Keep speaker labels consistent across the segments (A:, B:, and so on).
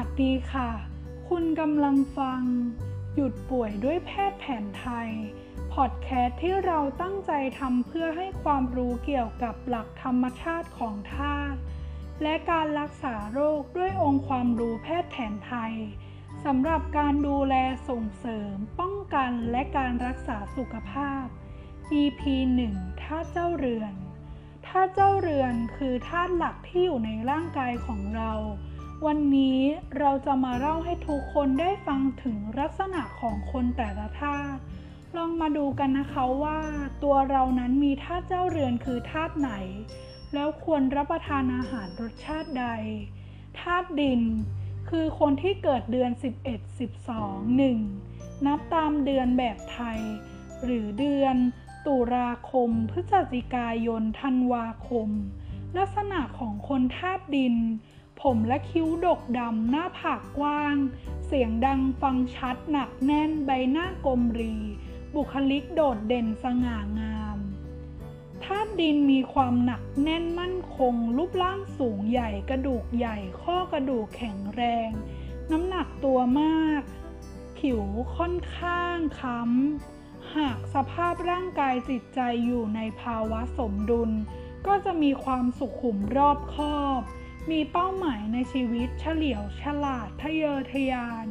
A: วัสดีค่ะ คุณกำลังฟัง หยุดป่วยด้วยแพทย์แผนไทย พอดแคสต์ที่เราตั้งใจทำเพื่อให้ความรู้เกี่ยวกับหลักธรรมชาติของธาตุและการรักษาโรคด้วยองค์ความรู้แพทย์แผนไทยสำหรับการดูแลส่งเสริม ป้องกันและการรักษาสุขภาพ EP 1ธาตุเจ้าเรือนธาตุเจ้าเรือนคือธาตุหลักที่อยู่ในร่างกายของเรา วันนี้เราจะมาเล่าให้ทุกคนได้ฟังถึงลักษณะของคนแต่ละธาตุลองมาดูกันนะคะว่าตัวเรานั้นมีธาตุเจ้าเรือนคือธาตุไหน แล้วควรรับประทานอาหารรสชาติใดธาตุดิน คือคนที่เกิดเดือน 11 12 1 นับตามเดือนแบบไทย หรือเดือน ตุลาคม พฤศจิกายนธันวาคม ลักษณะของคนธาตุดิน ผมและคิ้วดกดำหน้าผากกว้าง เสียงดังฟังชัดหนักแน่นใบหน้ากลมรี บุคลิกโดดเด่นสง่างามธาตุดินมีความหนักแน่นมั่นคง รูปร่างสูงใหญ่กระดูกใหญ่ข้อกระดูกแข็งแรง น้ำหนักตัวมาก ผิวค่อนข้างค้ำ หากสภาพร่างกายจิตใจอยู่ในภาวะสมดุล ก็จะมีความสุขุมรอบคอบ มีเป้าหมายในชีวิตเฉลียวฉลาดทะเยอทะยาน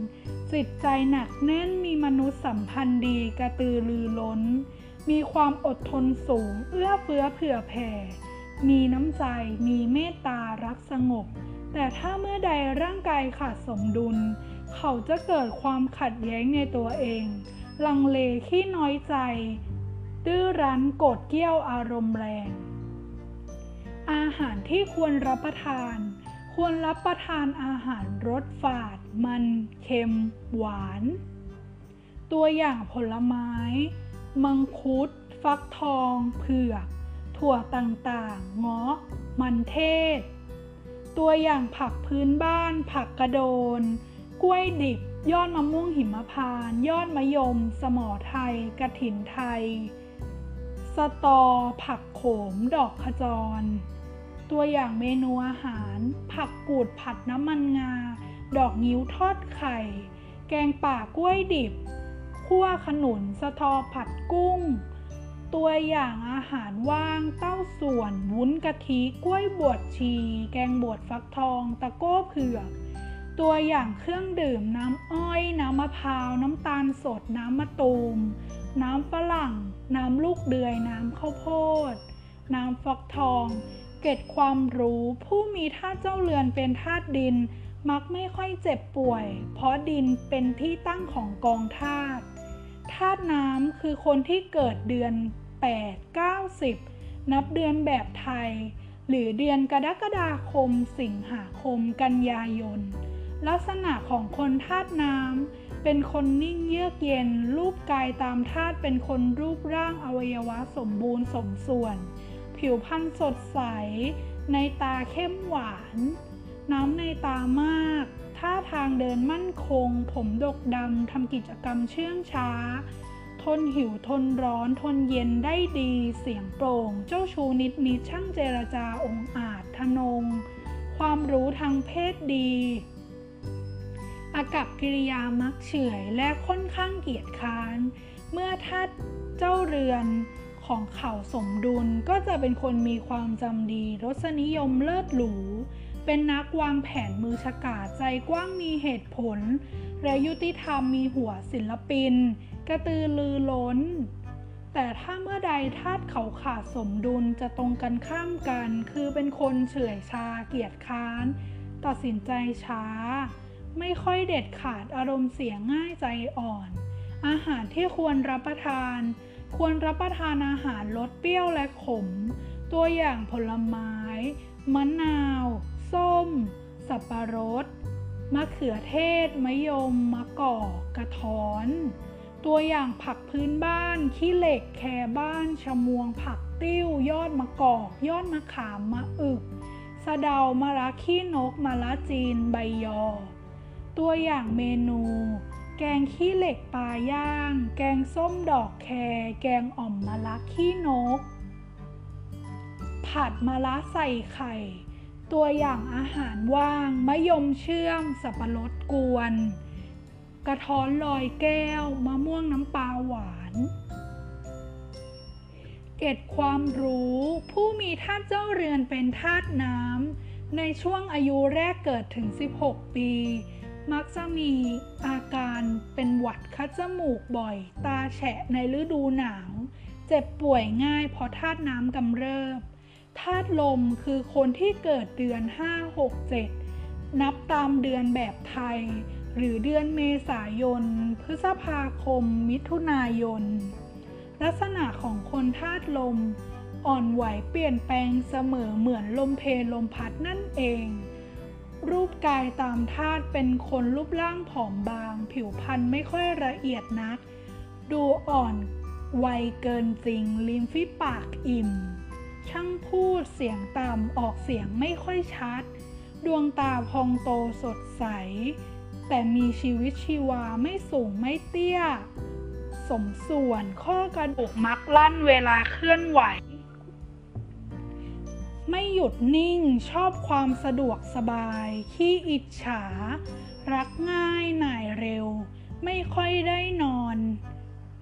A: จิตใจหนักแน่นมีมนุษยสัมพันธ์ดีกระตือรือร้น มีความอดทนสูง เอื้อเฟื้อเผื่อแผ่ มีน้ำใจ มีเมตตารักสงบ แต่ถ้าเมื่อใดร่างกายขาดสมดุล เขาจะเกิดความขัดแย้งในตัวเอง ลังเลขี้น้อยใจ ดื้อรั้นโกรธเกี้ยวอารมณ์แรง อาหารที่ควรรับประทาน ควรรับประทานอาหารรสฝาด มัน เค็ม หวาน ตัวอย่างผลไม้ มังคุด ฟักทอง เผือก ถั่วต่างๆ เงาะ มันเทศ ตัวอย่างผักพื้นบ้าน ผักกระโดน กล้วยดิบ ยอดมะม่วงหิมพานตยอดมะยม สมอไทย กระถินไทย สตอ ผักโขม ดอกขจร ตัวอย่างเมนูอาหาร ผักกูดผัดน้ำมันงา ดอกงิ้วทอดไข่ แกงป่ากล้วยดิบคั่วขนุนสะทอผัดกุ้ง ตัวอย่างอาหารว่าง เต้าส่วน วุ้นกะทิกล้วยบวชชี แกงบวชฟักทอง ตะโก้เผือก ตัวอย่างเครื่องดื่มน้ำอ้อย น้ำมะพร้าว น้ำตาลสด น้ำมะตูม น้ำฝรั่ง น้ำลูกเดือย น้ำข้าวโพด น้ำฟักทอง กร็ดความรู้ ผู้มีธาตุเจ้าเรือนเป็นธาตุดิน มักไม่ค่อยเจ็บป่วย เพราะดินเป็นที่ตั้งของกองธาตุธาตุน้ำคือคนที่เกิดเดือน 8 9 10 นับเดือนแบบไทย หรือเดือนกรกฎาคม สิงหาคม กันยายน ลักษณะของคนธาตุน้ำเป็นคนนิ่งเยือกเย็น รูปกายตามธาตุเป็นคนรูปร่างอวัยวะสมบูรณ์สมส่วน ผิวพรรณสดใส ในตาเข้มหวาน น้ำในตามาก ท่าทางเดินมั่นคง ผมดกดำทำกิจกรรมเชื่องช้า ทนหิวทนร้อนทนเย็นได้ดี เสียงโปร่ง เจ้าชูนิดนิดช่างเจรจาองอาจทนง ความรู้ทางเพศดีอากับกิริยามักเฉื่อยและค่อนข้างเกียจค้าน เมื่อธาตุเจ้าเรือน ของเขาสมดุลก็จะเป็นคนมีความจำดี รสนิยมเลิศหรู เป็นนักวางแผนมือฉกาจใจกว้างมีเหตุผล และยุติธรรมมีหัวศิลปิน กระตือรือร้น แต่ถ้าเมื่อใดธาตุเขาขาดสมดุลจะตรงกันข้ามกัน คือเป็นคนเฉื่อยชาเกียจค้าน ตัดสินใจช้า ไม่ค่อยเด็ดขาดอารมณ์เสียง่ายใจอ่อน อาหารที่ควรรับประทาน ควรรับประทานอาหารรสเปรี้ยวและขม ตัวอย่างผลไม้ มะนาว ส้ม สับปะรด มะเขือเทศ มะยม มะกอก กระท้อน ตัวอย่างผักพื้นบ้าน ขี้เหล็ก แคบ้านชะมวง ผักติ้ว ยอดมะกอก ยอดมะขาม มะอึกสะเดามะระขี้นก มะระจีน ใบยอ ตัวอย่างเมนู แกงขี้เหล็กปลาย่าง แกงส้มดอกแครแกงอ่อมมะระขี้นก ผัดมะระใส่ไข่ ตัวอย่างอาหารว่าง มะยมเชื่อม สับปะรดกวน กระท้อนลอยแก้ว มะม่วงน้ำปลาหวาน เกตความรู้ ผู้มีธาตุเจ้าเรือนเป็นธาตุน้ำ ในช่วงอายุแรกเกิดถึง 16 ปี มักจะมีอาการเป็นหวัดคัดจมูกบ่อย ตาแฉะในฤดูหนาว เจ็บป่วยง่ายเพราะธาตุน้ำกำเริบธาตุลมคือคนที่เกิดเดือน 5 6 7 นับตามเดือนแบบไทย หรือเดือนเมษายน พฤษภาคม มิถุนายน ลักษณะของคนธาตุลม อ่อนไหวเปลี่ยนแปลงเสมอเหมือนลมเพลลมพัดนั่นเอง รูปกายตามธาตุเป็นคนรูปร่างผอมบาง ผิวพรรณไม่ค่อยละเอียดนัก ดูอ่อนวัยเกินจริง ลิ้มฝีปากอิ่ม ช่างพูดเสียงต่ำออกเสียงไม่ค่อยชัด ดวงตาพองโตสดใส แต่มีชีวิตชีวาไม่สูงไม่เตี้ย สมส่วนข้อกระดูกมักลั่นเวลาเคลื่อนไหว ไม่หยุดนิ่งชอบความสะดวกสบาย ขี้อิจฉา รักง่ายหน่ายเร็ว ไม่ค่อยได้นอน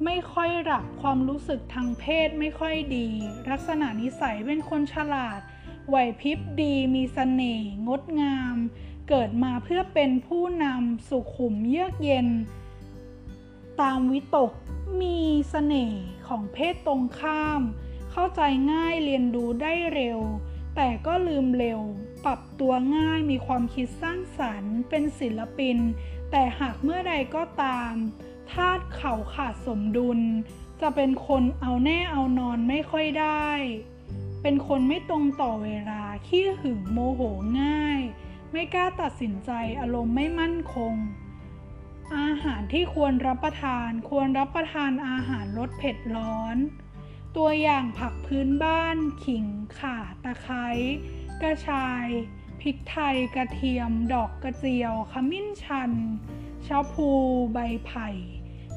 A: ไม่ค่อยหลับความรู้สึกทางเพศไม่ค่อยดี ลักษณะนิสัยเป็นคนฉลาดไหวพริบดีมีสเสน่ห์งดงาม เกิดมาเพื่อเป็นผู้นำสุขุมเยือกเย็น ตามวิตกมีสเสน่ห์ของเพศตรงข้าม เข้าใจง่ายเรียนรู้ได้เร็ว แต่ก็ลืมเร็ว ปรับตัวง่ายมีความคิดสร้างสรรค์ เป็นศิลปิน แต่หากเมื่อใดก็ตามธาตุเขาขาดสมดุล จะเป็นคนเอาแน่เอานอนไม่ค่อยได้ เป็นคนไม่ตรงต่อเวลา ขี้หึงโมโหง่าย ไม่กล้าตัดสินใจอารมณ์ไม่มั่นคง อาหารที่ควรรับประทาน ควรรับประทานอาหารรสเผ็ดร้อน ตัวอย่างผักพื้นบ้าน ขิง ข่า ตะไคร้ กระชาย พริกไทย กระเทียม ดอกกระเจียว ขมิ้นชันชาพู ใบไผ่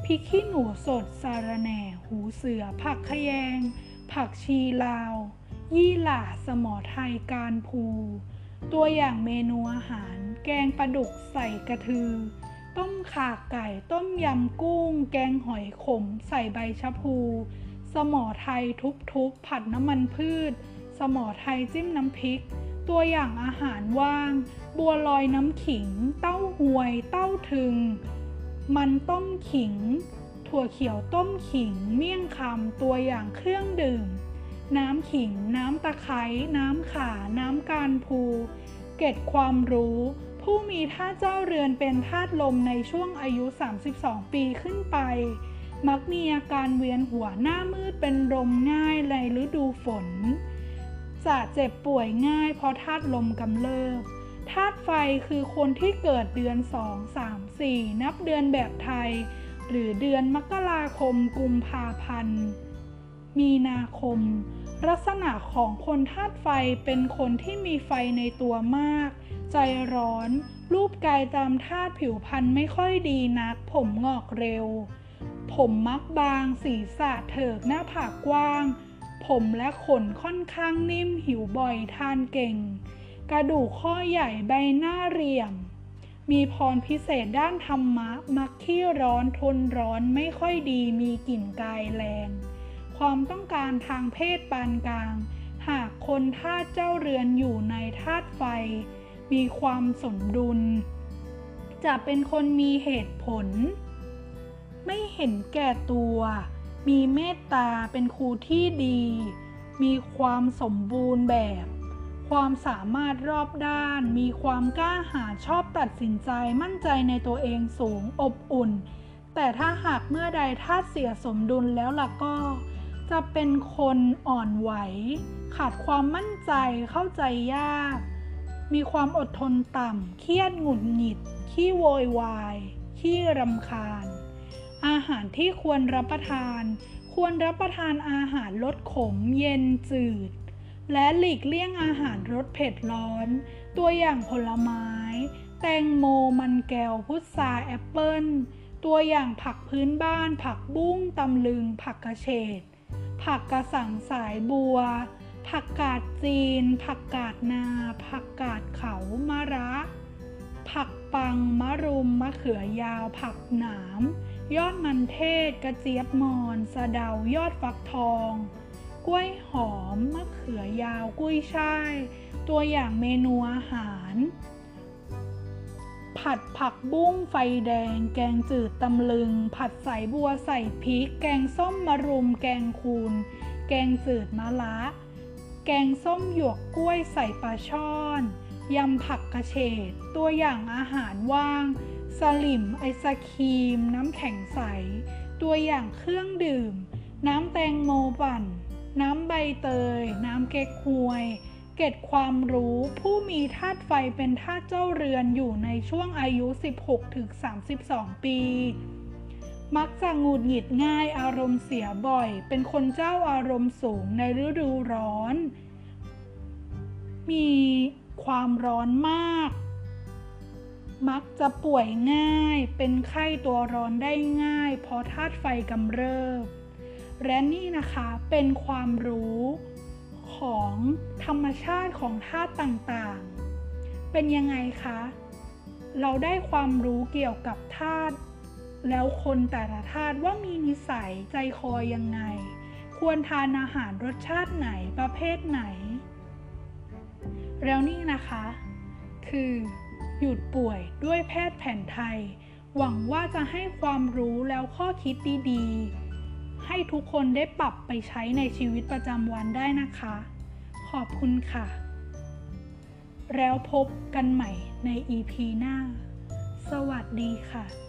A: พริกขี้หนูสด สาระแหน่ หูเสือ ผักขยง ผักชีลาว ยี่หล่า สมอไทย การภู ตัวอย่างเมนูอาหาร แกงปลาดุกใส่กระทือ ต้มขาไก่ ต้มยำกุ้ง แกงหอยขม ใส่ใบชะพู สมอไทยทุบๆ ผัดน้ำมันพืช สมอไทยจิ้มน้ำพริก ตัวอย่างอาหารว่าง บัวลอยน้ำขิง เต้าหวย เต้าถึง มันต้มขิง ถั่วเขียวต้มขิง เมี่ยงคำตัวอย่างเครื่องดื่ม น้ำขิง น้ำตะไคร้ น้ำข่าน้ำการพู เกตความรู้ ผู้มีท่าเจ้าเรือนเป็นธาตุลมในช่วงอายุ 32 ปีขึ้นไป มักมีอาการเวียนหัวหน้ามืดเป็นลมง่ายในฤดูฝนจะเจ็บป่วยง่ายเพราะธาตุลมกำเริบธาตุไฟคือคนที่เกิดเดือน 2 3 4 นับเดือนแบบไทย หรือเดือนมกราคมกุมภาพันธ์ มีนาคม ลักษณะของคนธาตุไฟเป็นคนที่มีไฟในตัวมาก ใจร้อน รูปกายตามธาตุผิวพรรณไม่ค่อยดีนัก ผมงอกเร็ว ผมมักบาง ศีรษะเถิกหน้าผากกว้าง ผมและขนค่อนข้างนิ่มหิวบ่อยทานเก่ง กระดูกข้อใหญ่ใบหน้าเรียม มีพรพิเศษด้านธรรมะ มักขี้ร้อนทนร้อนไม่ค่อยดีมีกลิ่นกายแรง ความต้องการทางเพศปานกลาง หากคนธาตุเจ้าเรือนอยู่ในธาตุไฟ มีความสมดุล จะเป็นคนมีเหตุผล ไม่เห็นแก่ตัว มีเมตตาเป็นครูที่ดี มีความสมบูรณ์แบบ ความสามารถรอบด้าน มีความกล้าหาญชอบตัดสินใจมั่นใจในตัวเองสูงอบอุ่น แต่ถ้าหากเมื่อใดธาตุเสียสมดุลแล้วล่ะก็ จะเป็นคนอ่อนไหว ขาดความมั่นใจเข้าใจยาก มีความอดทนต่ำ เครียดหงุดหงิด ขี้โวยวาย ขี้รำคาญ อาหารที่ควรรับประทาน ควรรับประทานอาหารลดขม เย็นจืด และหลีกเลี่ยงอาหารรสเผ็ดร้อน ตัวอย่างผลไม้ แตงโมมันแก้วพุทราแอปเปิ้ล ตัวอย่างผักพื้นบ้าน ผักบุ้งตำลึง ผักกระเฉดผักกระสังสายบัว ผักกาดจีน ผักกาดนา ผักกาดเขามะระ ปัง มะรุม มะเขือยาว ผักหนาม ยอดมันเทศ กระเจี๊ยบมอน สะเดา ยอดฟักทอง กล้วยหอม มะเขือยาว กุ้ยช่าย ตัวอย่างเมนูอาหาร ผัดผักบุ้งไฟแดง แกงจืดตำลึง ผัดใส่บัวใส่พริก แกงส้มมะรุม แกงคูน แกงจืดมะละ แกงส้มหยวกกล้วยใส่ปลาช่อน ยำผักกระเฉดตัวอย่างอาหารว่าง สลิมไอศครีม น้ำแข็งใส ตัวอย่างเครื่องดื่ม น้ำแตงโมปั่น น้ำใบเตย น้ำเก๊กฮวย เก็ดความรู้ผู้มีธาตุไฟเป็นธาตุเจ้าเรือนอยู่ในช่วงอายุ 16-32 ปี มักจะงุดหงิดง่ายอารมณ์เสียบ่อย เป็นคนเจ้าอารมณ์สูงในฤดูร้อน มี ความร้อนมาก มักจะป่วยง่าย เป็นไข้ตัวร้อนได้ง่าย เพราะธาตุไฟกำเริบ และนี่นะคะเป็นความรู้ของธรรมชาติของธาตุต่างๆ เป็นยังไงคะ เราได้ความรู้เกี่ยวกับธาตุแล้วคนแต่ละธาตุว่ามีนิสัยใจคอยังไง ควรทานอาหารรสชาติไหนประเภทไหน แล้วนี่นะคะ คือ หยุดป่วยด้วยแพทย์แผนไทย หวังว่าจะให้ความรู้แล้วข้อคิดดีๆ ให้ทุกคนได้ปรับไปใช้ในชีวิตประจำวันได้นะคะ ขอบคุณค่ะ แล้วพบกันใหม่ใน EP หน้า สวัสดีค่ะ